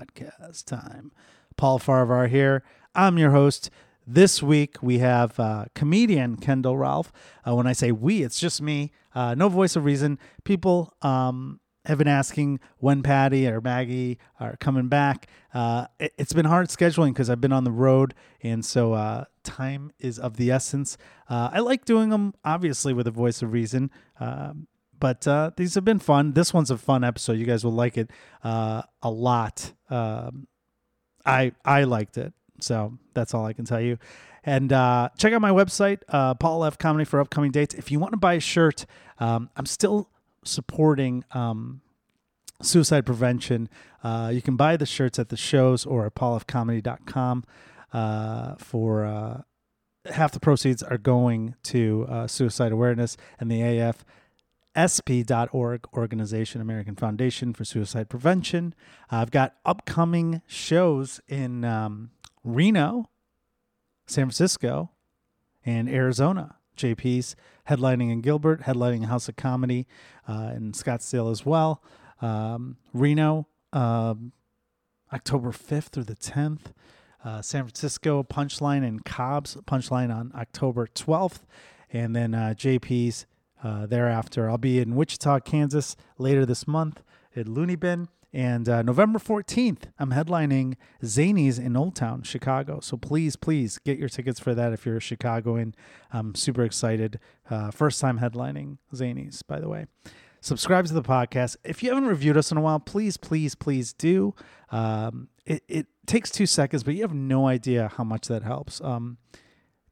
podcast time. Paul Farahvar here. I'm your host. This week we have uh, comedian Kendall Relf. Uh, when I say we, it's just me. Uh, no voice of reason. People um, have been asking when Patty or Maggie are coming back. Uh, it, has been hard scheduling because I've been on the road, and so uh, time is of the essence. Uh, I like doing them, obviously, with a voice of reason. Um, but uh, these have been fun. This one's a fun episode. You guys will like it uh, a lot. Um, I I liked it, so that's all I can tell you. And uh, check out my website, uh, Paul F Comedy for upcoming dates. If you want to buy a shirt, um, I'm still supporting um, suicide prevention. Uh, you can buy the shirts at the shows or at paulfcomedy.com uh, for uh, half the proceeds are going to uh, suicide awareness and the AF. SP.org organization, American Foundation for Suicide Prevention. I've got upcoming shows in um, Reno, San Francisco, and Arizona. JP's headlining in Gilbert, headlining House of Comedy uh, in Scottsdale as well. Um, Reno, um, October 5th through the 10th. Uh, San Francisco, Punchline and Cobb's, Punchline on October 12th. And then uh, JP's uh, thereafter. I'll be in Wichita, Kansas later this month at Loony Bin. And uh, November 14th, I'm headlining Zanies in Old Town, Chicago. So please, please get your tickets for that if you're a Chicagoan. I'm super excited. Uh, first time headlining Zanies, by the way. Subscribe to the podcast. If you haven't reviewed us in a while, please, please, please do. Um, it, it takes two seconds, but you have no idea how much that helps. Um,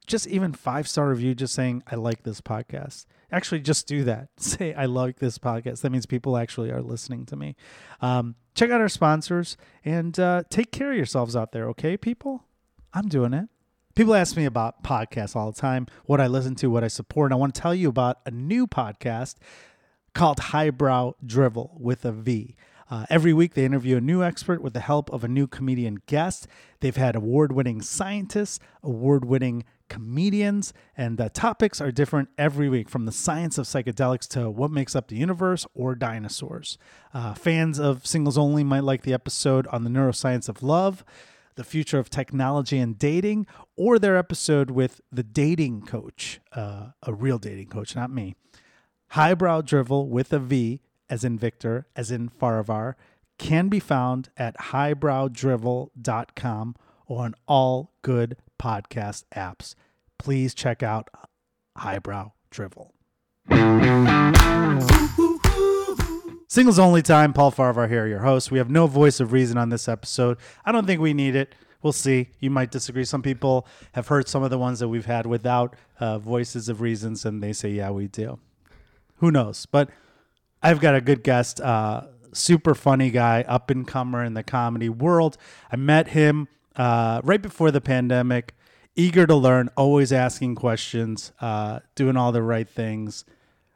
just even five star review, just saying, I like this podcast actually just do that. Say, I like this podcast. That means people actually are listening to me. Um, check out our sponsors and uh, take care of yourselves out there, okay, people? I'm doing it. People ask me about podcasts all the time, what I listen to, what I support. And I want to tell you about a new podcast called Highbrow Drivel with a V. Uh, every week, they interview a new expert with the help of a new comedian guest. They've had award winning scientists, award winning comedians, and the topics are different every week from the science of psychedelics to what makes up the universe or dinosaurs. Uh, fans of Singles Only might like the episode on the neuroscience of love, the future of technology and dating, or their episode with the dating coach, uh, a real dating coach, not me. Highbrow Drivel with a V, as in Victor, as in Farahvar, can be found at highbrowdrivel.com or on all good podcast apps. Please check out Highbrow Drivel. Singles only time. Paul Farahvar here, your host. We have no voice of reason on this episode. I don't think we need it. We'll see. You might disagree. Some people have heard some of the ones that we've had without uh, voices of reasons, and they say, yeah, we do. Who knows? But I've got a good guest, uh, super funny guy, up and comer in the comedy world. I met him uh, right before the pandemic, eager to learn, always asking questions, uh, doing all the right things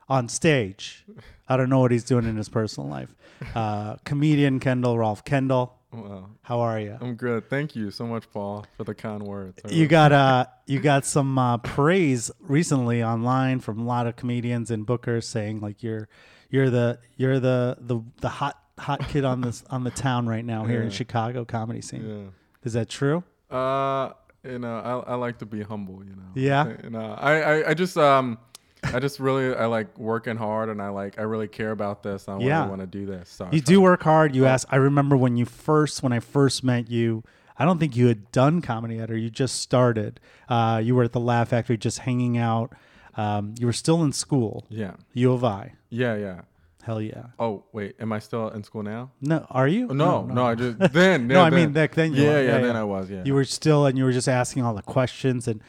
on stage. I don't know what he's doing in his personal life. Uh, comedian Kendall Relf Kendall. Wow. How are you? I'm good. Thank you so much, Paul, for the kind words. You got uh you got some uh, praise recently online from a lot of comedians and bookers saying like you're you're the you're the the the hot hot kid on this on the town right now here yeah. in Chicago comedy scene. Yeah. Is that true? Uh, you know, I, I like to be humble. You know. Yeah. You know, I, I, I just um. I just really I like working hard and I like I really care about this. I yeah. really want to do this. So you do work hard. You ask. I remember when you first when I first met you. I don't think you had done comedy yet, or you just started. Uh, you were at the Laugh Factory, just hanging out. Um, you were still in school. Yeah. U of I. Yeah, yeah. Hell yeah. Oh wait, am I still in school now? No, are you? no, no, no, I just then. no, I mean back then. You yeah, yeah, yeah, then I was. Yeah. You were still, and you were just asking all the questions, and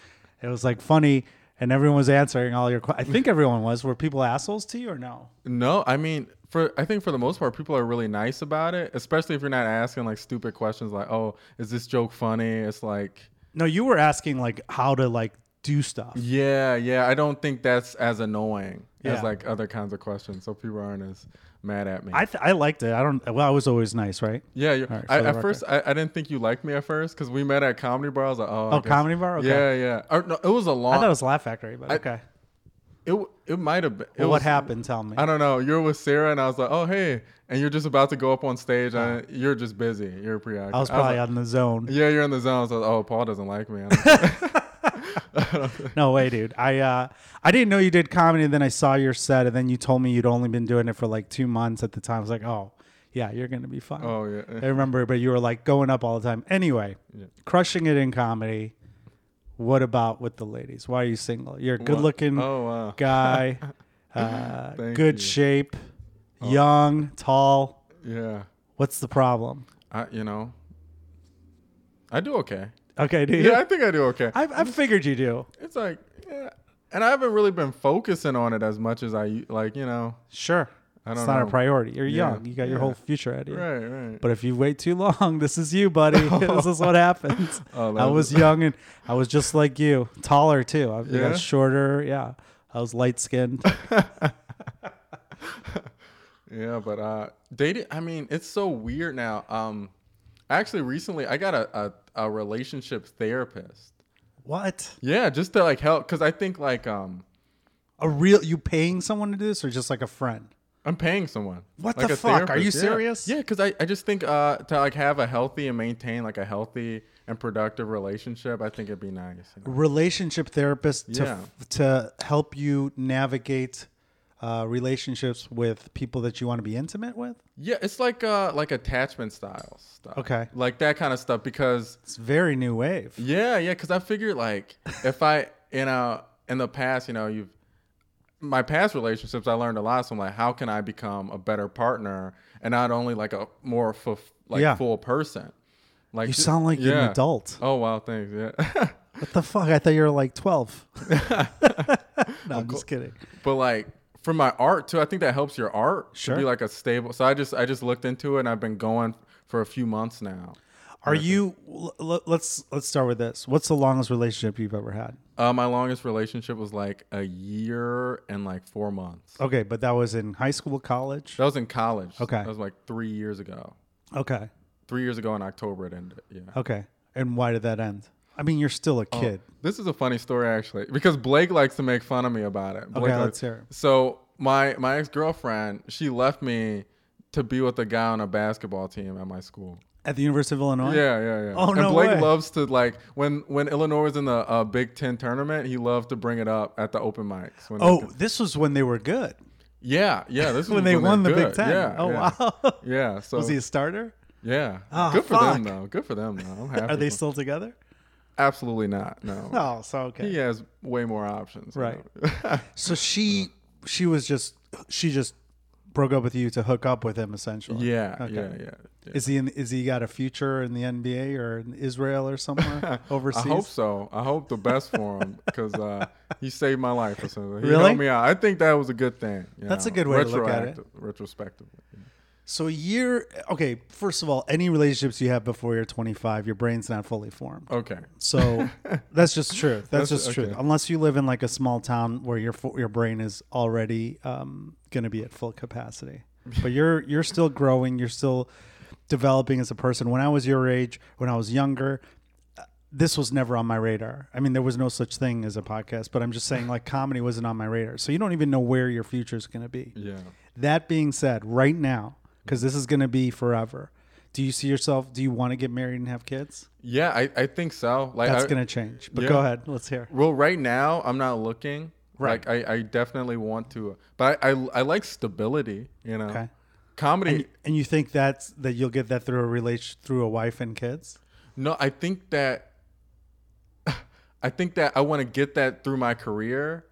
it was like funny, and everyone was answering all your. I think everyone was. Were people assholes to you or no? No, I mean, for I think for the most part, people are really nice about it, especially if you're not asking like stupid questions like, "Oh, is this joke funny?" It's like. No, you were asking like how to like do stuff. Yeah, yeah. I don't think that's as annoying yeah. as like other kinds of questions, so people aren't as mad at me. I th- I liked it. I don't. Well, I was always nice, right? Yeah. Right, I, at first, I, I, didn't think you liked me at first because we met at comedy bar. I was like, oh. Oh, comedy bar. Okay. Yeah, yeah. Or, no, it was a long. I thought it was Laugh Factory, but I, okay. It it might have been. It Well, what was- happened? Tell me. I don't know. You're with Sarah, and I was like, "Oh, hey!" And you're just about to go up on stage, and you're just busy. You're preoccupied. I was probably like, on the zone. yeah, you're in the zone. So, oh, Paul doesn't like me. No way, dude. I uh, I didn't know you did comedy. And then I saw your set, and then you told me you'd only been doing it for like two months at the time. I was like, oh, yeah, you're gonna be fine. oh yeah. I remember, but you were like going up all the time. Anyway, Yeah. crushing it in comedy. What about with the ladies? Why are you single? You're a good looking Oh wow. guy, uh, good you. shape, young, tall. Yeah. What's the problem? I you know. I do okay. Okay, do you? Yeah, I think I do okay. I, I figured you do. It's like yeah, and I haven't really been focusing on it as much as I like. You know. Sure. I It's don't not a priority. You're Yeah, young. You got your yeah. whole future ahead of you. Right. Right. But if you wait too long, this is you, buddy. this is what happens. Oh, I was- was young and I was just like you, taller too. I Yeah? got shorter. Yeah, I was light skinned. Yeah, but uh dating I mean, it's so weird now. Um actually recently I got a, a, a relationship therapist. what? Yeah, just to like help cuz I think like um A real? You paying someone to do this, or just like a friend? I'm paying someone. What like the fuck? Are you yeah. serious? Yeah, because I, I just think uh to like have a healthy and maintain like a healthy and productive relationship, I think it'd be nice. you know? Relationship therapist to Yeah. to help you navigate uh, relationships with people that you want to be intimate with. Yeah, it's like uh like attachment styles stuff. Okay. Like that kind of stuff because It's very new wave. Yeah, yeah, because I figured like if I you know in the past, you know, you've my past relationships, I learned a lot. So I'm like, how can I become a better partner and not only like a more full, like Yeah. full person? Like You sound like you're an adult. Oh wow, thanks. Yeah, What the fuck? I thought you were like twelve. no, I'm just kidding. but like for my art too, I think that helps your art Sure. to be like a stable. So I just I just looked into it and I've been going for a few months now. Are you? l- Let's let's start with this. What's the longest relationship you've ever had? Uh, my longest relationship was like a year and like four months. Okay, but that was in high school, college. That was in college. Okay. that was like three years ago. Okay, Three years ago in October, it ended. Yeah. okay. And why did that end? I mean, you're still a kid. This is a funny story actually, because Blake likes to make fun of me about it. Blake Okay, likes- let's hear it. So my my ex girlfriend, she left me to be with a guy on a basketball team at my school. At the University of Illinois. Yeah, yeah, yeah. Oh, and no Blake way. loves to like when when Illinois was in the uh, Big Ten tournament, he loved to bring it up at the open mics. When Oh, this was when they were good. yeah, yeah. This was When they won the they're Big good. Ten. Yeah. oh yeah. wow. Yeah. So was he a starter? yeah. Oh, Good for them though. Good for them though. I'm happy. Are they still together? Absolutely not. No. Oh, so okay. He has way more options. Right. So she she was just she just broke up with you to hook up with him essentially. yeah, Okay. yeah, yeah, yeah. Is he in, is he got a future in the NBA or in Israel or somewhere overseas? I hope so. I hope the best for him because uh, he saved my life. Or something. He Really? helped me out. I think that was a good thing. you That's a good way to look at it. retroactive- Retrospectively. So a year okay, first of all, any relationships you have before you're 25, your brain's not fully formed. Okay. So that's just true. That's, That's- just true. okay. Unless you live in like a small town where your your brain is already um, going to be at full capacity. But you're you're still growing. You're still developing as a person. When I was your age, when I was younger, uh, this was never on my radar. I mean, there was no such thing as a podcast. But I'm just saying, like comedy wasn't on my radar. So you don't even know where your future is going to be. Yeah. That being said, right now, because this is going to be forever. Do you see yourself? Do you want to get married and have kids? Yeah, I, I think so. Like That's I, to change. But yeah. go ahead. Let's hear. Well, right now I'm not looking. Right. Like I, I definitely want to, but I, I, I like stability. You know. Okay. Comedy. And, and you think that's that you'll get that through a relation through a wife and kids? No, I think that I think that I want to get that through my career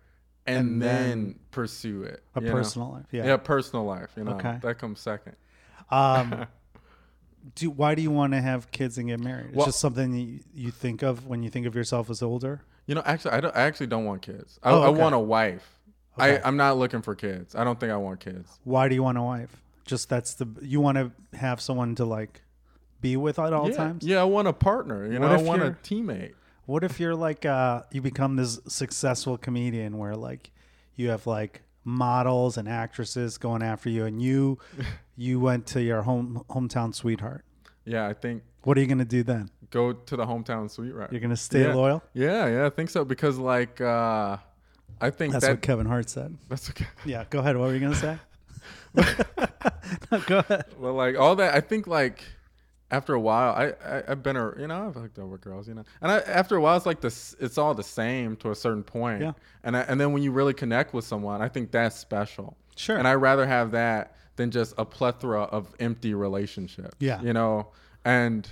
and, And then, then pursue it. A you know? personal life. Yeah. Yeah. personal life, you know. Okay. That comes second. Um do why do you want to have kids and get married? It's Well- just something you, you think of when you think of yourself as older? You know, actually I don't I actually don't want kids. I, Oh, I want a wife. Okay. I, I'm not looking for kids. I don't think I want kids. Why do you want a wife? Just that's the you want to have someone to like be with at all yeah. times? Yeah, I want a partner. You know, I want a teammate. What if you're like uh you become this successful comedian where like you have like models and actresses going after you and you you went to your home hometown sweetheart. Yeah, I think What are you going to do then? go to the hometown sweetheart. You're going to stay Yeah. loyal? Yeah, yeah, I think so because like uh I think That's that what Kevin Hart said. that's okay. Yeah, go ahead. What were you gonna say? no, go ahead. Well, like all that, I think like after a while, I, I I've been a you know I've hooked up with girls, you know, and I, after a while, it's like this, it's all the same to a certain point. Yeah. And I, and then when you really connect with someone, I think that's special. Sure. And I rather have that than just a plethora of empty relationships. Yeah. You know, and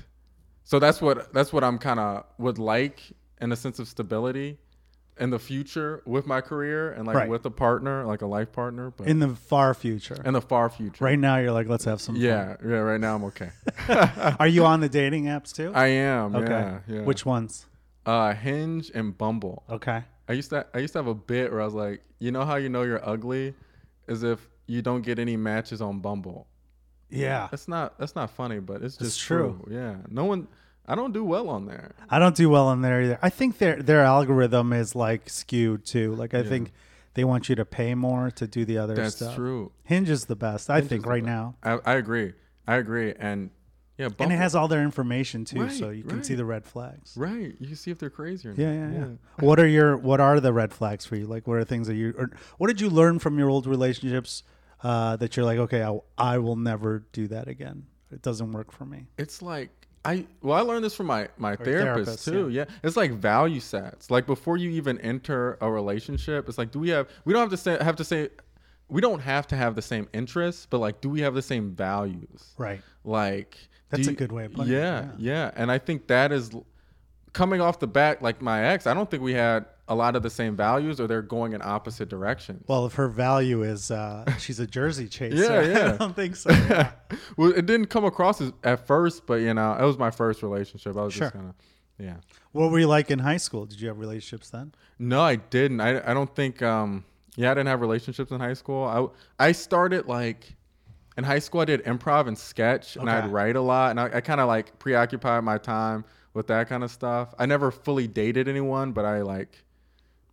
so that's what that's what I'm kind of would like in a sense of stability in the future with my career and like Right. with a partner, like a life partner, but In the far future. in the far future. Right now, you're like, let's have some. fun. Yeah, yeah. Right now I'm okay. Are you on the dating apps too? I am. okay. Yeah, yeah. Which ones? uh, Hinge and Bumble. Okay. I used to I used to have a bit where I was like, you know how you know you're ugly, is if you don't get any matches on Bumble. Yeah. That's not that's not funny, but it's It's just true. true. Yeah. No one. I don't do well on there. I don't do well on there either. I think their their algorithm is like skewed too. Like I Yeah. think they want you to pay more to do the other That's stuff. true. Hinge is the best, I Hinge think, right best. now. I, I agree. I agree. And yeah, Bumble, And it has all their information too, Right, so you can see the red flags. right. You can see if they're crazy or not. Yeah, yeah, yeah. What are your what are the red flags for you? Like, what are things that you or what did you learn from your old relationships uh, that you're like, okay, I, I will never do that again. It doesn't work for me. It's like I well, I learned this from my my therapist, therapist, too. Yeah. it's like value sets. Like before you even enter a relationship, it's like, do we have? We don't have to say have to say. We don't have to have the same interests, but like, do we have the same values? Right. Like That's a good way of putting it, yeah, yeah. yeah, and I think that is coming off the bat. Like my ex, I don't think we had a lot of the same values, or they're going in opposite directions. Well, if her value is uh, she's a Jersey chaser, Yeah, yeah. I don't think so. Yeah. well, it didn't come across as at first, but you know, it was my first relationship. I was Sure. just kind of, yeah. what were you like in high school? Did you have relationships then? No, I didn't. I, I don't think. Um, yeah, I didn't have relationships in high school. I I started like in high school. I did improv and sketch, and I'd write a lot, and I, I kind of like preoccupied my time with that kind of stuff. I never fully dated anyone, but I like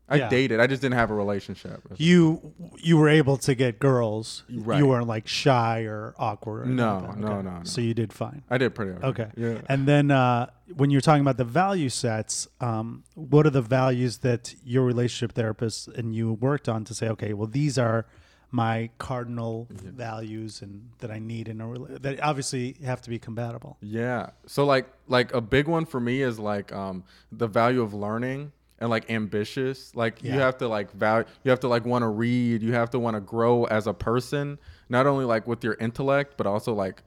I Yeah. dated. I just didn't have a relationship. You you were able to get girls. Right. You weren't like shy or awkward. Or No, that. no, no, no. So you did fine. I did pretty okay. Okay. Yeah. And then uh, when you're talking about the value sets, um, what are the values that your relationship therapist and you worked on to say, okay, well, these are my cardinal values and that I need in a rela- that obviously have to be compatible. Yeah. So like like a big one for me is like um the value of learning and like ambitious. Like you have to like value you have to like want to read, you have to want to grow as a person, not only like with your intellect, but also like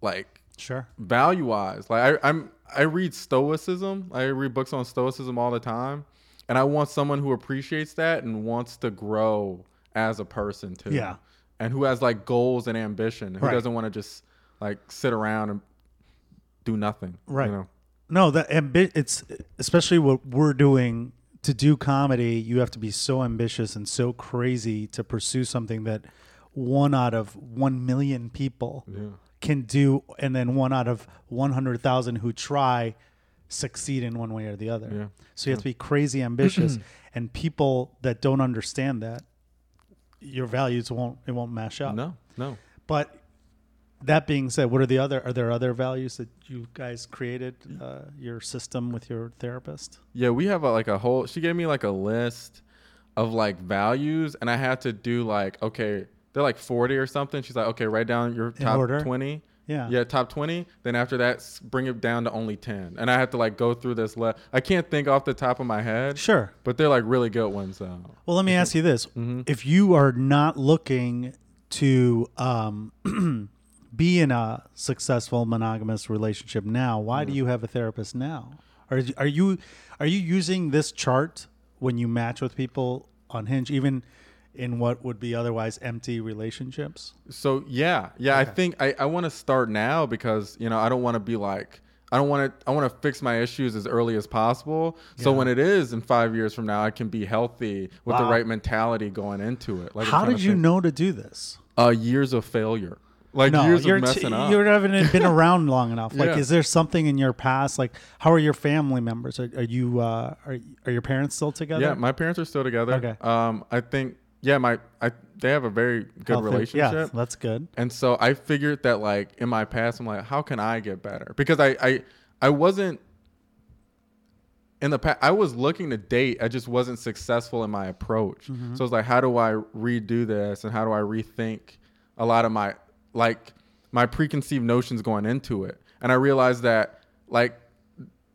like Sure. value wise. Like I, I'm I read stoicism. I read books on stoicism all the time. And I want someone who appreciates that and wants to grow as a person too. Yeah. And who has like goals and ambition. Who Right. doesn't want to just like sit around and do nothing. Right. You know? No, that ambi- it's especially what we're doing to do comedy. You have to be so ambitious and so crazy to pursue something that one out of one million people Yeah. can do, and then one out of one hundred thousand who try succeed in one way or the other. Yeah. So you have to be crazy ambitious, and people that don't understand that, your values won't it won't mash up. No, no. But that being said, what are the other? Are there other values that you guys created uh, your system with your therapist? Yeah, we have a, like a whole. She gave me like a list of like values, and I had to do like okay, they're like forty or something. She's like, okay, write down your top order? twenty. Yeah. Yeah, top twenty. Then after that, bring it down to only ten. And I have to like go through this list. I can't think off the top of my head, Sure. but they're like really good ones though. Well, let me ask you this: Mm-hmm. If you are not looking to um, be in a successful monogamous relationship now, why do you have a therapist now? Are you- are you are you using this chart when you match with people on Hinge, even in what would be otherwise empty relationships? So yeah, yeah. I think I, I want to start now because you know I don't want to be like I don't want to I want to fix my issues as early as possible. So when it is in five years from now, I can be healthy with the right mentality going into it. Like How did you know to do this? Uh, years of failure, like no, years you're of t- messing up. you haven't been around long enough. Like, Yeah. is there something in your past? Like, how are your family members? Are, are you uh, are are your parents still together? Yeah, my parents are still together. Okay. Um, I think yeah, my I they have a very good Healthy- relationship. Yeah, that's good. And so I figured that like in my past, I'm like, how can I get better? Because I I I wasn't in the past, I was looking to date. I just wasn't successful in my approach. Mm-hmm. So it's like, how do I redo this, and how do I rethink a lot of my like my preconceived notions going into it? And I realized that like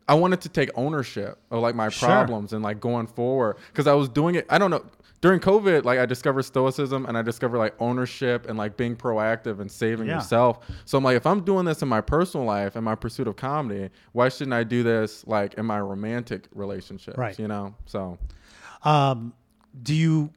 I wanted to take ownership of like my Sure. problems and like going forward because I was doing it. I don't know. During COVID, like I discovered stoicism and I discovered like ownership and like being proactive and saving Yeah. yourself. So I'm like, if I'm doing this in my personal life and my pursuit of comedy, why shouldn't I do this like in my romantic relationships? Right. You know? So Um, do you,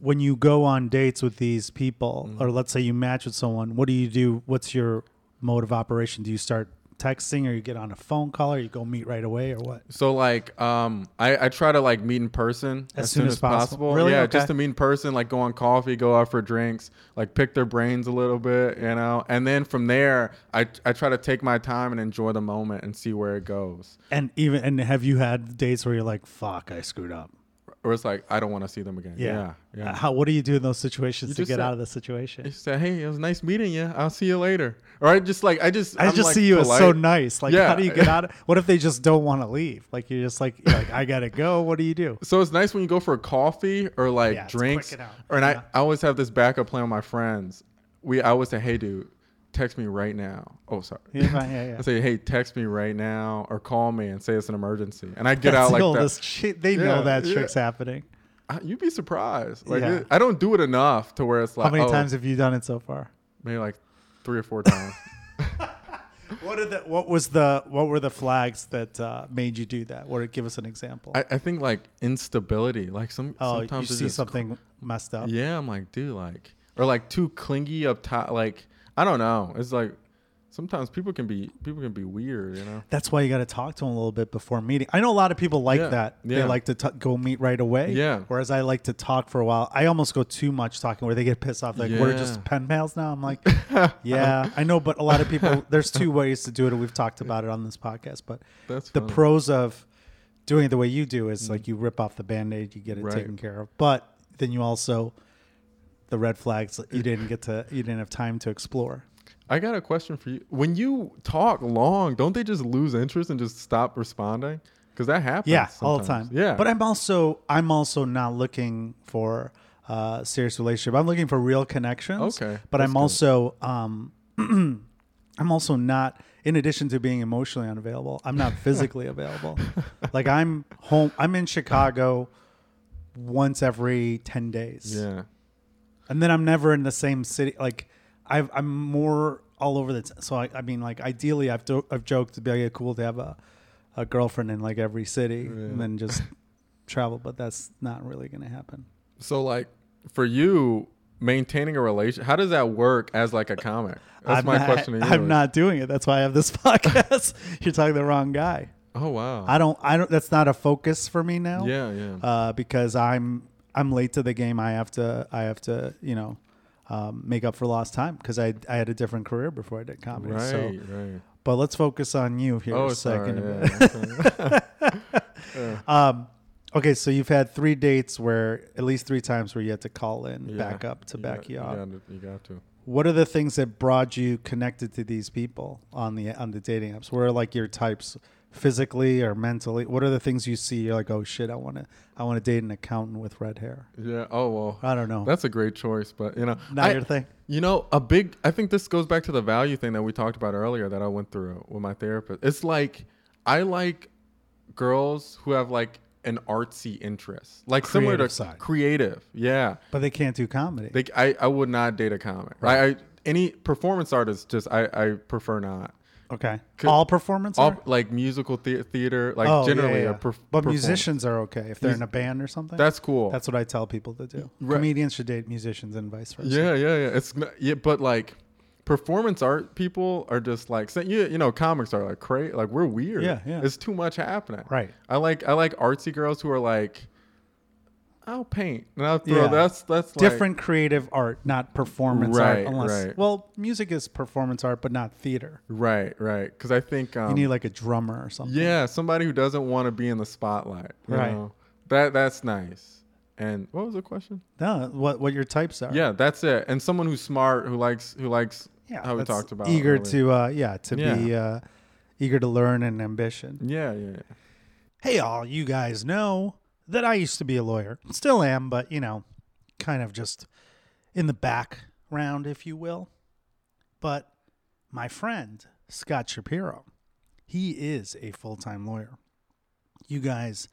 when you go on dates with these people, Mm-hmm. or let's say you match with someone, what do you do? What's your mode of operation? Do you start texting, or you get on a phone call, or you go meet right away, or what? So like um I, I try to like meet in person As as, soon soon, as as, possible. possible. Really? Yeah, Okay. just to meet in person, like go on coffee, go out for drinks, like pick their brains a little bit, you know. And then from there I I try to take my time and enjoy the moment and see where it goes. And even and have you had dates where you're like, "Fuck, I screwed up"? Or it's like I don't want to see them again. Yeah. Yeah. Uh, How? What do you do in those situations You to get say- out of the situation? You say, hey, it was nice meeting you. I'll see you later. Or I just like I just I I'm, just like, see you as so nice. Like, Yeah. how do you get out? Of, what if they just don't want to leave? Like, you're just like, you're like, I gotta go. What do you do? So it's nice when you go for a coffee or like Yeah, drinks. Or and Yeah. I, I always have this backup plan with my friends. We I always say, hey dude, text me right now. Oh sorry. Yeah, yeah, yeah. I say, hey, text me right now or call me and say it's an emergency. And I get That's out the like that. shit. They know that yeah. trick's happening. I- You'd be surprised. Like Yeah. it- I don't do it enough to where it's like How many oh, times have you done it so far? maybe like three or four times. What are the what was the what were the flags that uh, made you do that? What give us an example? I, I think like instability. Like some oh, sometimes you see something messed up. Yeah, I'm like, dude, like, or like too clingy up top. Like, I don't know. It's like sometimes people can be people can be weird, you know. That's why you got to talk to them a little bit before meeting. I know a lot of people like Yeah, that. They like to t- go meet right away. Yeah. Whereas I like to talk for a while. I almost go too much talking where they get pissed off. Like we're just pen pals now. I'm like, yeah, I know, but a lot of people. There's two ways to do it, and we've talked about it on this podcast. But That's the funny. pros of doing it the way you do is mm-hmm. like you rip off the band-aid you get it Right. taken care of but then you also the red flags you didn't get to you didn't have time to explore I got a question for you. When you talk long, don't they just lose interest and just stop responding? Because that happens. yeah all the time. Yeah. but i'm also i'm also not looking for a serious relationship i'm looking for real connections Okay, but i'm good. also um i'm also not in addition to being emotionally unavailable i'm not physically available like i'm home i'm in chicago once every 10 days yeah. And then I'm never in the same city. Like I've, I'm more all over the. T- so I, I mean, like ideally, I've do- I've joked to be like, yeah, cool to have a, a girlfriend in like every city and then just travel, but that's not really going to happen. So like for you, maintaining a relation, how does that work as like a comic? That's I'm my not, question to you. I'm not doing it. That's why I have this podcast. You're talking to the wrong guy. Oh wow. I don't. I don't. That's not a focus for me now. yeah, yeah. uh, because I'm I'm late to the game. I have to I have to you know um, make up for lost time because I I had a different career before I did comedy. right, So, right. but let's focus on you here Oh, a sorry. second. Yeah, okay. um, okay, so you've had three dates where at least three times where you had to call in, Yeah. back up to back you up. you got to. What are the things that brought you connected to these people on the on the dating apps? What are like your types, physically or mentally? What are the things you see? You're like, oh shit, I want to I want to date an accountant with red hair. Yeah. Oh well. I don't know. That's a great choice, but you know, not I- your thing. You know, a big. I think this goes back to the value thing that we talked about earlier that I went through with my therapist. It's like I like girls who have like an artsy interest, like similar Creative to side. creative. Yeah, But they can't do comedy. they. I, I would not date a comic. Right. I, any performance artist, just I, I prefer not. Okay. All performance All like musical the- theater, like Oh, generally yeah, yeah. But musicians are okay if they're Mus- in a band or something. That's cool. That's what I tell people to do. Right. Comedians should date musicians and vice versa. Yeah, yeah, yeah. It's n- yeah, but like performance art people are just like so you you know comics are like crazy like we're weird. Yeah, yeah. It's too much happening. Right. I like I like artsy girls who are like I'll paint and I'll throw Yeah. that's that's like, Different creative art, not performance Right, art. Unless, right. well, music is performance art, but not theater. Right, right. Because I think um, you need like a drummer or something. yeah somebody who doesn't want to be in the spotlight. you Right. know? That that's nice. And what was the question? No, what what your types are? Yeah, that's it. And someone who's smart who likes who likes yeah. how we talked about eager to uh, yeah to be uh, eager to learn and ambition. Yeah, yeah, yeah. Hey, all you guys know that I used to be a lawyer. Still am, but, you know, kind of just in the background, if you will. But my friend, Scott Shapiro, he is a full time lawyer. You guys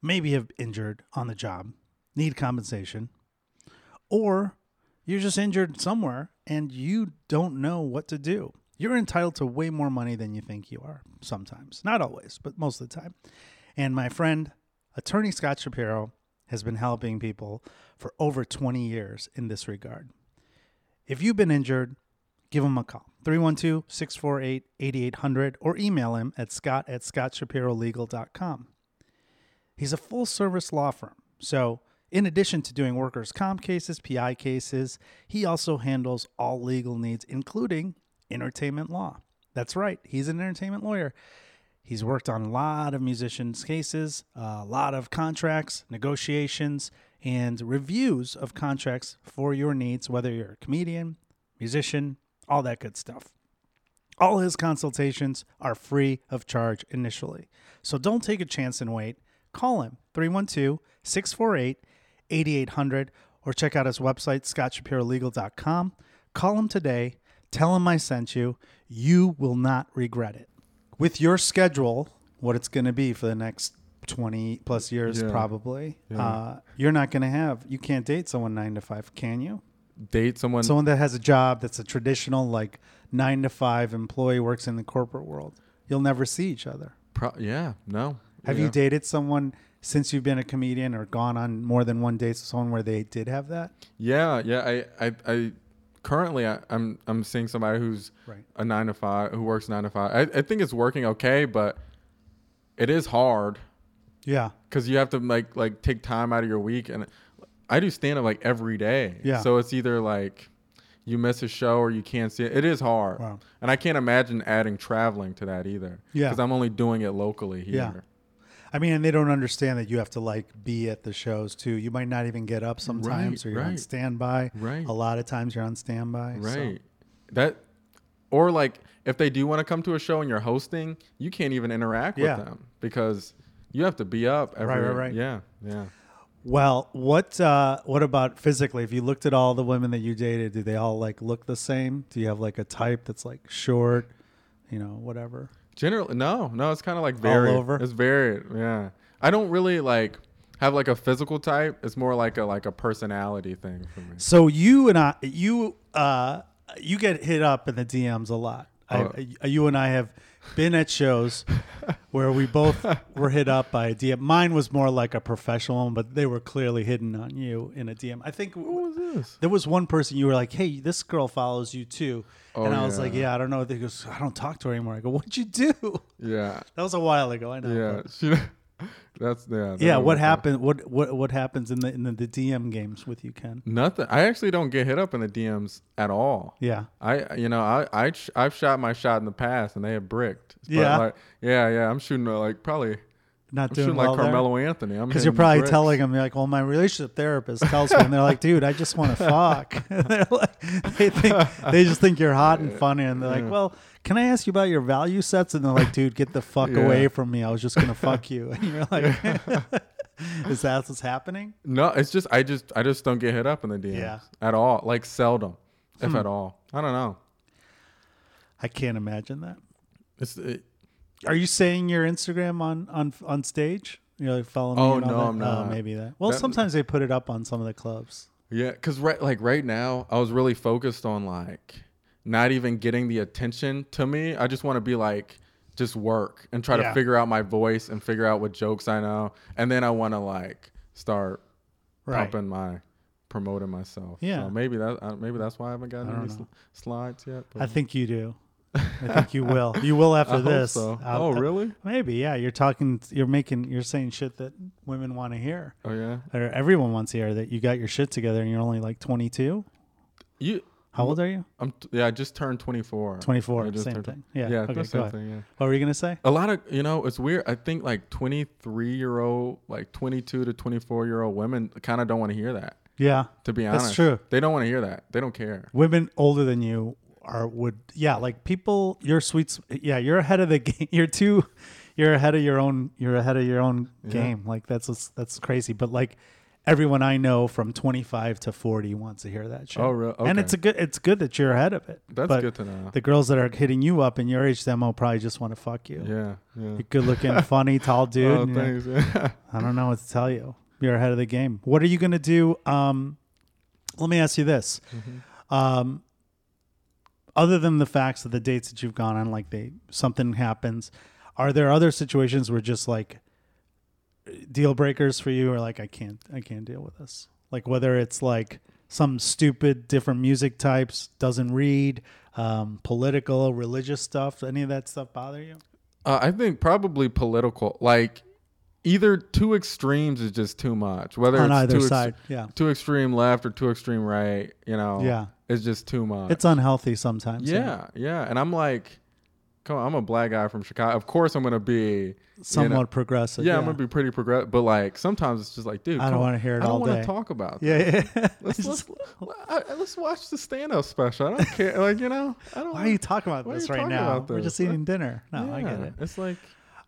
maybe have injured on the job, need compensation, or you're just injured somewhere and you don't know what to do. You're entitled to way more money than you think you are sometimes. Not always, but most of the time. And my friend, attorney Scott Shapiro, has been helping people for over 20 years in this regard. If you've been injured, give him a call 312 648 8800 or email him at scott at scottshapirolegal.com. He's a full service law firm. So, in addition to doing workers' comp cases, PI cases, he also handles all legal needs, including entertainment law. That's right, he's an entertainment lawyer. He's worked on a lot of musicians' cases, uh, a lot of contracts, negotiations, and reviews of contracts for your needs, whether you're a comedian, musician, all that good stuff. All his consultations are free of charge initially. So don't take a chance and wait. Call him 312 648 8800 or check out his website, scottshapirolegal.com. Call him today. Tell him I sent you. You will not regret it. With your schedule, what it's going to be for the next 20 plus years, Yeah. probably, Yeah. uh, you're not going to have, you can't date someone nine to five, can you? Date someone. someone that has a job that's a traditional like nine to five employee works in the corporate world you'll never see each other pro- yeah. No. have yeah. you dated someone since you've been a comedian or gone on more than one date with someone where they did have that Yeah. Yeah. I. I. I currently, I, I'm. I'm seeing somebody who's right a nine to five who works nine to five. I, I think it's working okay, but it is hard yeah because you have to like like take time out of your week and i do stand up like every day Yeah. so it's either like you miss a show or you can't see it it is hard Wow. and i can't imagine adding traveling to that either Yeah. because i'm only doing it locally here Yeah. I mean and they don't understand that you have to like be at the shows too you might not even get up sometimes Right, or you're on standby Right. a lot of times you're on standby so- right that or like if they do want to come to a show and you're hosting you can't even interact Yeah. with them because you have to be up every right, right. yeah yeah Well, what uh, what about physically? If you looked at all the women that you dated, do they all like look the same? Do you have like a type that's like short, you know, whatever? Generally, no, no. It's kind of like varied. over? It's varied. Yeah. I don't really like have like a physical type. It's more like a like a personality thing for me. So you and I, you uh, you get hit up in the DMs a lot. Oh. I, you and I have been at shows where we both were hit up by a DM. Mine was more like a professional one, but they were clearly hidden on you in a DM. I think What was this? there was one person you were like, "Hey, this girl follows you too," Oh, and I was yeah. like, "Yeah, I don't know." They goes, "I don't talk to her anymore." I go, "What'd you do?" Yeah. That was a while ago. I know. Yeah. She, that's yeah. that yeah. What happened? What what what happens in the in the, the DM games with you, Ken? Nothing. I actually don't get hit up in the DMs at all. Yeah. I you know I I I've shot my shot in the past and they have bricked. But, Yeah. like, yeah. Yeah. I'm shooting uh, like probably. Not I'm doing well like Carmelo Anthony. Because you're probably bricks. telling them, you're like, well, my relationship therapist tells me, and they're like, dude, I just want to fuck. They're like, they think they just think you're hot and funny, and they're like, well, can I ask you about your value sets? And they're like, dude, get the fuck Yeah. away from me. I was just gonna fuck you. And you're like, is that what's happening? No, it's just I just I just don't get hit up in the DMs Yeah. at all. Like seldom, if Hmm. at all. I don't know. I can't imagine that. It's it, Are you saying your Instagram on on on stage? You're like follow me. Oh, all no, that? I'm not. Oh, maybe that. Well, That- sometimes they put it up on some of the clubs. yeah, because right like right now I was really focused on like not even getting the attention to me. I just want to be like just work and try Yeah. to figure out my voice and figure out what jokes I know, and then I want to like start Right. pumping my promoting myself. Yeah. so maybe that uh, maybe that's why I haven't gotten I any sl- slides yet. I think you do. I think you will. You will after this. so. Oh really? Maybe, yeah. You're talking. You're making. You're saying shit that women want to hear, Oh yeah. or everyone wants to hear. That you got your shit together, and you're only like 22. You How old are you? I'm t- yeah. I just turned 24. 24. I just Same turned- thing. Yeah. Yeah. okay. same thing. Yeah. What were you gonna say? A lot of you know, it's weird. I think like 23 year old, like 22 to 24 year old women kind of don't want to hear that. Yeah. To be honest, That's true. They don't want to hear that. They don't care. Women older than you are would yeah like people. You're sweet. Yeah. You're ahead of the game. You're too. you're ahead of your own. You're ahead of your own Yeah. game. Like that's what's- that's crazy. But like everyone I know from 25 to 40 wants to hear that shit. Oh, really? And it's a good. It's good that you're ahead of it. That's but good to know. The girls that are hitting you up in your age demo probably just want to fuck you. yeah, yeah. You're good looking, funny, tall dude. oh, thanks. Yeah. I don't know what to tell you. You're ahead of the game. What are you going to do? Um, let me ask you this. Mm-hmm. Um, other than the facts of the dates that you've gone on, like they something happens, are there other situations where just like deal breakers for you, or like I can't, I can't deal with this? Like whether it's like some stupid different music types, doesn't read, um, political, religious stuff. Any of that stuff bother you? Uh, I think probably political. Like either two extremes is just too much. Whether On it's either too ex- side, yeah. too extreme left or too extreme right, you know, Yeah. It's just too much. It's unhealthy sometimes. yeah, yeah. And I'm like, come on, I'm a black guy from Chicago. Of course, I'm gonna be somewhat you know, progressive. yeah, I'm gonna be pretty progressive. But like sometimes it's just like, dude, I don't wanna hear it I don't all day. talk about. that. Yeah, yeah. Let's let's, let's watch the stand-up special. I don't care. Like you know, I don't. Why wanna- are you talking about this right now? about We're just eating dinner. No, I get it. It's like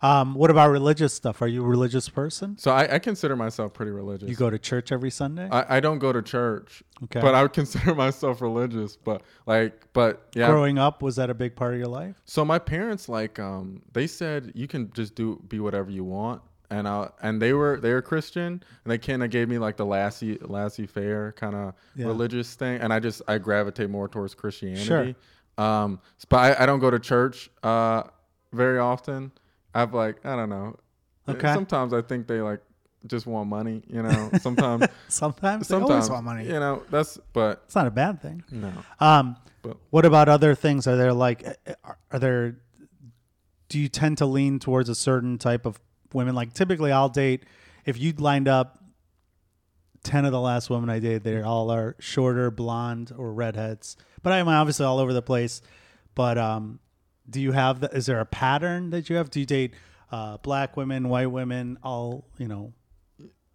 Um, what about religious stuff? Are you a religious person? so. I, I consider myself pretty religious. You go to church every Sunday? I, I don't go to church, Okay. but I would consider myself religious. But like, but yeah. Growing up, was that a big part of your life? So my parents like um they said you can just do be whatever you want. And I, and they were they were Christian and they kind of gave me like the laissez laissez faire kind of Yeah. religious thing and I just I gravitate more towards Christianity. Sure. Um, but I, I don't go to church uh very often. I've like I don't know. Okay. Sometimes I think they like just want money. You know. Sometimes Sometimes, they sometimes always want money. You know. That's but It's not a bad thing. no. Um, But- what about other things? Are there like, are, are there? Do you tend to lean towards a certain type of women? Like typically, I'll date. If you lined up ten of the last women I dated, they all are shorter, blonde, or redheads. But I'm obviously all over the place. But um, do you have? The, is there a pattern that you have? Do you date uh, black women, white women? All you know.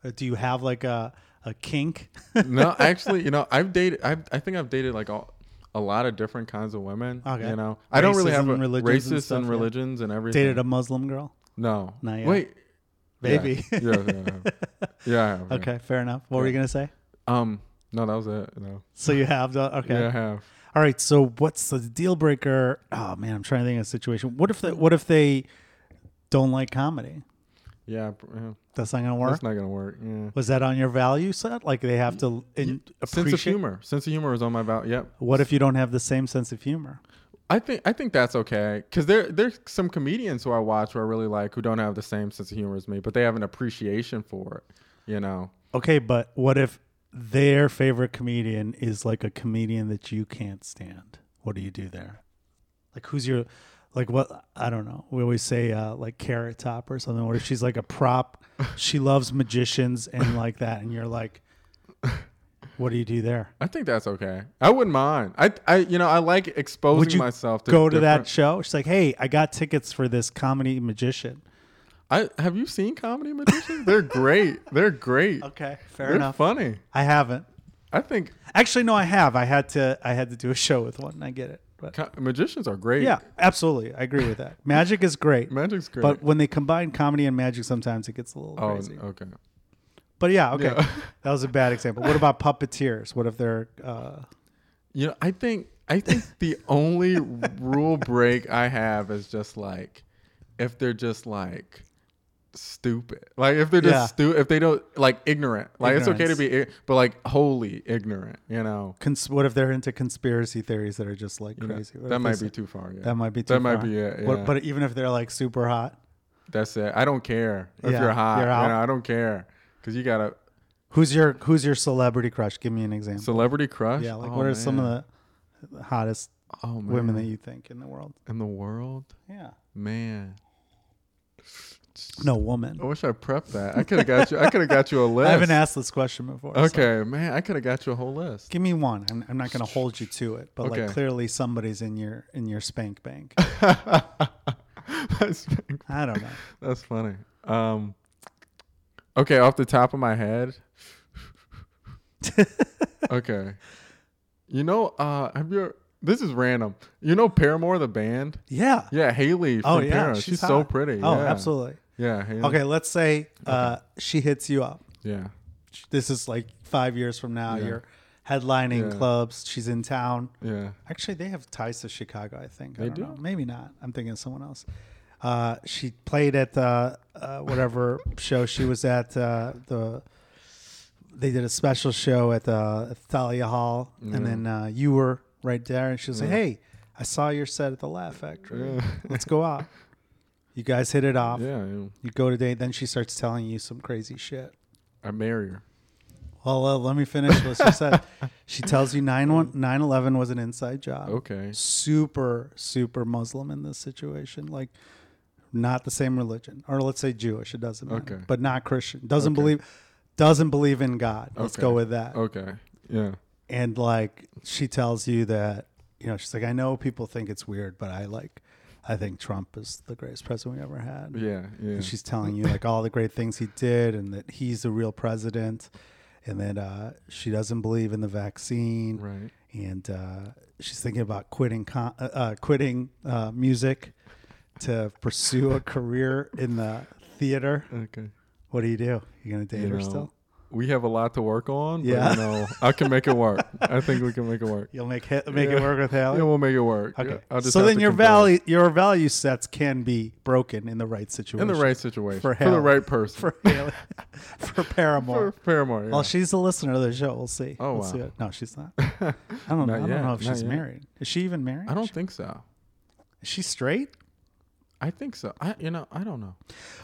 uh, Do you have like a a kink? no, actually, you know, I've dated. I've, I think I've dated like all, a lot of different kinds of women. Okay. You know, I don't really have a, and religions and stuff, and yeah. religions and everything. Dated a Muslim girl? no, Not yet. wait, Maybe. Yeah, yeah, yeah, I yeah, I have, yeah. Okay, fair enough. What were you gonna say? Um, no, that was it. No, So you have the okay. yeah, I have. All right. So what's the deal breaker? Oh man, I'm trying to think of a situation. What if they, what if they don't like comedy? Yeah, yeah. That's not gonna work. that's not gonna work. Yeah. Was that on your value set? Like they have to in, Sense of humor. Sense of humor is on my about. Yep. What if you don't have the same sense of humor? I think I think that's okay because there there's some comedians who I watch who I really like who don't have the same sense of humor as me, but they have an appreciation for it. You know. Okay, but what if their favorite comedian is like a comedian that you can't stand? What do you do there? Like who's your like what I don't know. We always say uh like carrot top or something where she's like a prop. she loves magicians and like that and you're like what do you do there? I think that's okay. I wouldn't mind. I, I, you know, I like exposing Would you myself to Go to that show. She's like, "Hey, I got tickets for this comedy magician." I have you seen comedy magicians? They're great. They're great. Okay, fair They're enough. funny. I haven't. I think Actually, no, I have. I had to I had to do a show with one. I get it. But co- magicians are great. yeah, absolutely. I agree with that. Magic is great. magic's great. But when they combine comedy and magic, sometimes it gets a little oh, crazy. okay. But yeah, okay, Yeah. that was a bad example. What about puppeteers? What if they're? Uh, You know, I think I think the only rule break I have is just like if they're just like stupid. Like if they're just Yeah. stupid, if they don't like ignorant. Like it's okay to be, but like wholly ignorant. You know, cons- what if they're into conspiracy theories that are just like You know, crazy? That might be too far. Yeah, That might be too that might be it. What- but even if they're like super hot, That's it. I don't care if Yeah, you're hot. you're. You know, I don't care because you got a who's your who's your celebrity crush? Give me an example. celebrity crush. yeah, like Oh, what are some of the hottest oh, women that you think in the world? in the world? Yeah, Man, no woman. I wish I prepped that. I could have got you. I could have got you a list. I haven't asked this question before. so Okay, man, I could have got you a whole list. Give me one. I'm, I'm not going to hold you to it, but like clearly somebody's in your in your spank bank. that's, I don't know. that's funny. Um, okay, off the top of my head. okay, you know, uh, have you This is random. You know Paramore, the band? Yeah. Yeah, Hayley from Oh yeah. Paramore. She's, She's, so pretty. Oh, yeah. absolutely. Yeah. Okay, let's say uh, she hits you up. Yeah. This is like five years from now. Yeah. You're headlining Yeah. clubs. She's in town. Yeah. Actually, they have ties to Chicago. I think. I They don't do? Know. Maybe not. I'm thinking of someone else. Uh, she played at uh, uh, whatever show she was at. Uh, the they did a special show at the Thalia Hall, and then uh, you were right there, and she was like, "Hey, I saw your set at the Laugh Factory. Let's go out." You guys hit it off. Yeah. yeah. You go to date. Then she starts telling you some crazy shit. I marry her. Well, uh, let me finish what she said. She tells you 9 11 was an inside job. Okay. Super, super Muslim in this situation. Like, not the same religion, or let's say Jewish. It doesn't matter, Okay. but not Christian. Doesn't Okay. believe, doesn't believe in God. Let's Okay. go with that. Okay. Yeah. And like, she tells you that you know, she's like, I know people think it's weird, but I like, I think Trump is the greatest president we ever had. Yeah. Yeah. And she's telling you like all the great things he did and that he's the real president and that uh, she doesn't believe in the vaccine right. and uh, she's thinking about quitting con- uh, uh, quitting uh, music to pursue a career in the theater. Okay. What do you do? You gonna date You her know, still? We have a lot to work on. But, Yeah. You know, I can make it work. I think we can make it work. You'll make it, make it work with Hayley. Yeah, we'll make it work. okay. Yeah, so then your value your value sets can be broken in the right situation. in the right situation For for, the right person for Hayley, for Paramore. for Paramore. Yeah. Well, she's a listener to the show. We'll see. Oh, We'll wow. see. No, she's not. I don't know. I don't know if not she's yet. married. Is she even married? I don't think so. Is she straight? I think so. I you know I don't know.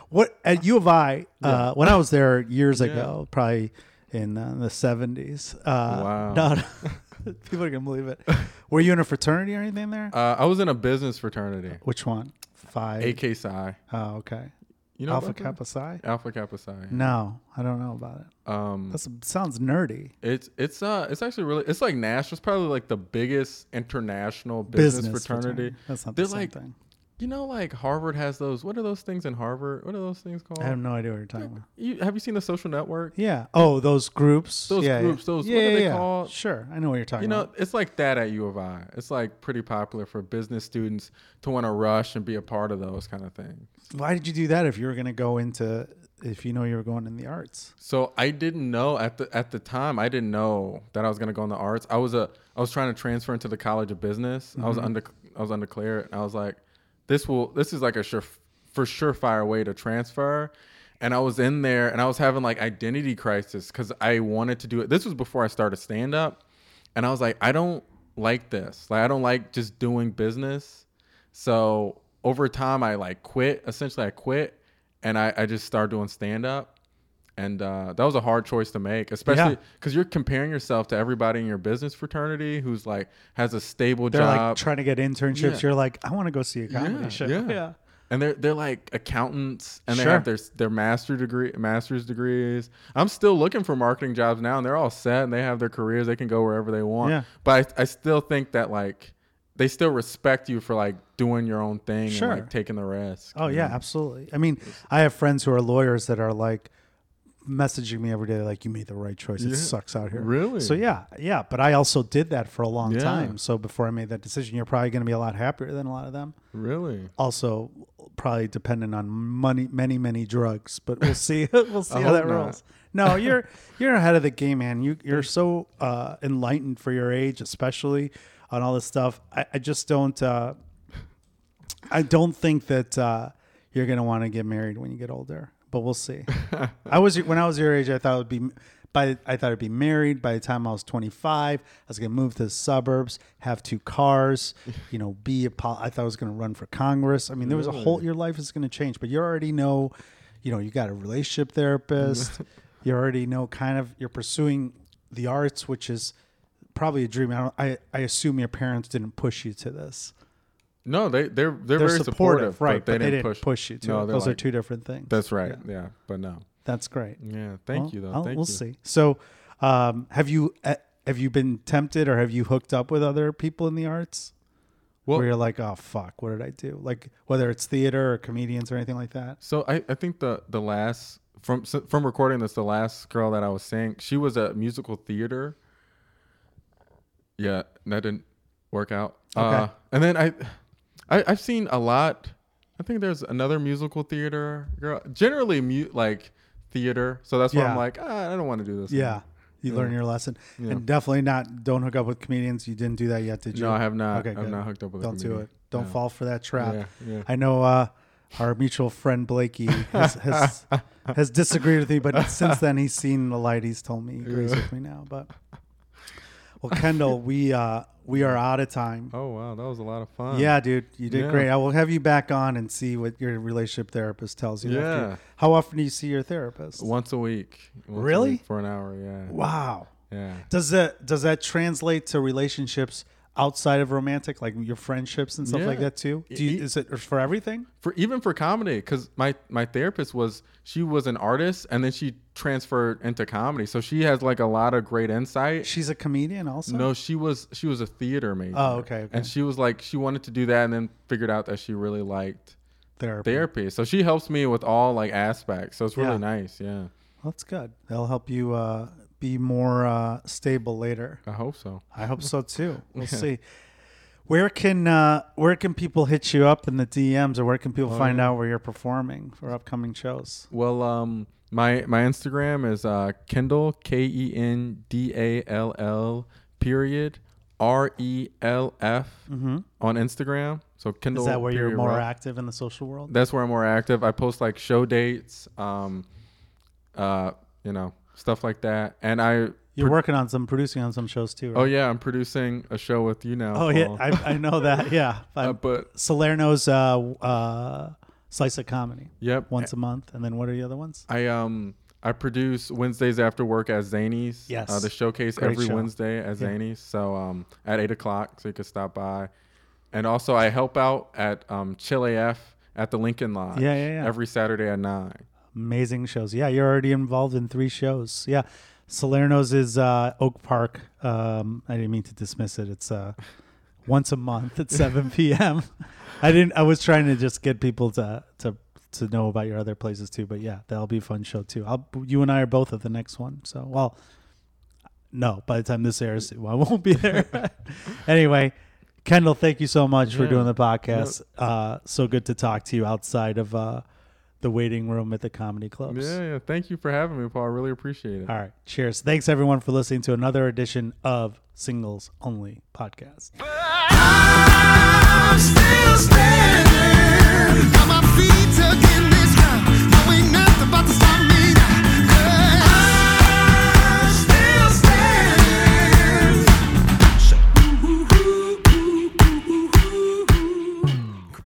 What at U of I? Uh, Yeah. when I was there years Yeah. ago, probably in uh, the seventies. Uh, Wow. No, people are gonna believe it. Were you in a fraternity or anything there? Uh, I was in a business fraternity, Which one? Phi. AK Psi. Oh, okay. You know Alpha? Kappa Psi. Alpha Kappa Psi. No, I don't know about it. Um, That sounds nerdy. it's it's uh it's actually really it's like Nash. It's probably like the biggest international business, fraternity. That's not They're the same like- thing. You know, like Harvard has those. What are those things in Harvard? What are those things called? I have no idea what you're talking about. You have you seen the Social Network? Yeah. Oh, those groups. Those Yeah, groups, Yeah. those- Yeah, what are they yeah. called? Sure, I know what you're talking about. You know, about. it's like that at U of I. It's like pretty popular for business students to want to rush and be a part of those kind of things. Why did you do that if you were going to go into if you know you were going in the arts? So I didn't know at the at the time. I didn't know that I was going to go in the arts. I was a I was trying to transfer into the College of Business. I Mm-hmm. was under I was undeclared. I was like, this will this is like a sure for surefire way to transfer. And I was in there and I was having like identity crisis because I wanted to do it. This was before I started stand up, and I was like, I don't like this. Like I don't like just doing business. So over time, I like quit. Essentially, I quit, and I, I just started doing stand up, and uh, that was a hard choice to make, especially Yeah. because you're comparing yourself to everybody in your business fraternity who's like has a stable They're job, like trying to get internships. Yeah. You're like, I want to go see a comedy Yeah, show. yeah. yeah. and they're they're like accountants, and they have their their master degree, master's degrees. I'm still looking for marketing jobs now, and they're all set, and they have their careers. They can go wherever they want. Yeah. But I, I still think that like they still respect you for like doing your own thing Sure. and like taking the risk. Oh yeah, know? absolutely. I mean, I have friends who are lawyers that are like messaging me every day, like, "You made the right choice. It Yeah. sucks out here." Really? So yeah, yeah. But I also did that for a long Yeah. time. So before I made that decision, you're probably going to be a lot happier than a lot of them. Really? Also, probably dependent on money, many, many drugs. But we'll see. we'll see how that rolls. No, you're you're ahead of the game, man. You you're so uh, enlightened for your age, especially on all this stuff. I, I just don't. Uh, I don't think that uh, you're gonna want to get married when you get older. But we'll see. I was when I was your age. I thought it would be. By, I thought I'd be married by the time I was 25. I was gonna move to the suburbs, have two cars, you know, be a. Pol- I thought I was gonna run for Congress. I mean, there was a whole. Your life is gonna change, but you already know, you know, you got a relationship therapist. you already know kind of you're pursuing the arts, which is probably a dream. I, don't, I I assume your parents didn't push you to this. No, they they're they're, They're very supportive, right? But they, didn't, push. push you to No, it. Those are two different things. That's right. Yeah. but no. That's great. Yeah, thank Well, you though. Thank we'll you. see. So, um, have you uh, have you been tempted or have you hooked up with other people in the arts? Well, where you're like, oh fuck, what did I do? Like whether it's theater or comedians or anything like that. So I, I think the the last from from recording this, the last girl that I was seeing, she was a musical theater. Yeah, that didn't work out. Okay. Uh, and then I, I, I've seen a lot. I think there's another musical theater girl. Generally, mu- like theater. So that's why Yeah. I'm like, ah, I don't want to do this. Yeah. You Yeah. learn your lesson. Yeah. And definitely not don't hook up with comedians. You didn't do that yet, did you? No, I have not. Okay, I've good. not hooked up with. a Don't do it. Don't fall for that trap. I know uh, our mutual friend Blakey has, has, has disagreed with me, but since then he's seen the light. He's told me he agrees Yeah. with me now. But well, Kendall, we uh, we are out of time. Oh wow, that was a lot of fun. Yeah, dude, you did Yeah. great. I will have you back on and see what your relationship therapist tells you. after- Yeah. How often do you see your therapist? Once a week. Once a Really? week for an hour. Yeah. Wow. Yeah. Does that does that translate to relationships outside of romantic, like your friendships and stuff like that too? Do you, is it for everything? for even for comedy because my my therapist was she was an artist and then she transferred into comedy so she has like a lot of great insight She's a comedian also. no she was she was a theater major Oh, okay, okay. and she was like she wanted to do that and then figured out that she really liked therapy. therapy so she helps me with all like aspects so it's really Yeah. nice yeah Well, that's good. That'll help you uh, be more uh, stable later. i hope so I hope so too. We'll Yeah. see. Where can uh, where can people hit you up in the DMs, or where can people Oh, find yeah. out where you're performing for upcoming shows? well um my my instagram is uh kendall k-e-n-d-a-l-l period r-e-l-f Mm-hmm. on instagram so kendall Is that where you're period more Relf. active in the social world? that's where I'm more active. I post like show dates, um, uh, you know, stuff like that. And I, You're working on some producing on some shows too. Right? oh yeah, I'm producing a show with you now. Oh yeah, Paul. I, I know that. Yeah, uh, but Salerno's uh, uh, slice of comedy yep, once a month, and then what are the other ones? I um I produce Wednesdays after work at Zanies. Yes. uh, the showcase Great every show. Wednesday at Yeah. Zanies. So um at eight o'clock, so you could stop by. And also, I help out at um Chile F at the Lincoln Lodge. Yeah, yeah, yeah. Every Saturday at nine. Amazing shows. Yeah, you're already involved in three shows. Yeah, Salerno's is uh, Oak Park. Um, I didn't mean to dismiss it. It's uh, once a month at 7 p.m. I didn't. I was trying to just get people to to to know about your other places too. But yeah, that'll be a fun show too. I'll, you and I are both at the next one. So well, no. By the time this airs, I won't be there. anyway. Kendall, thank you so much for doing the podcast. Uh, so good to talk to you outside of uh, the waiting room at the comedy clubs. Yeah, yeah. Thank you for having me, Paul. I really appreciate it. All right. Cheers. Thanks everyone for listening to another edition of Singles Only Podcast. I'm still standing.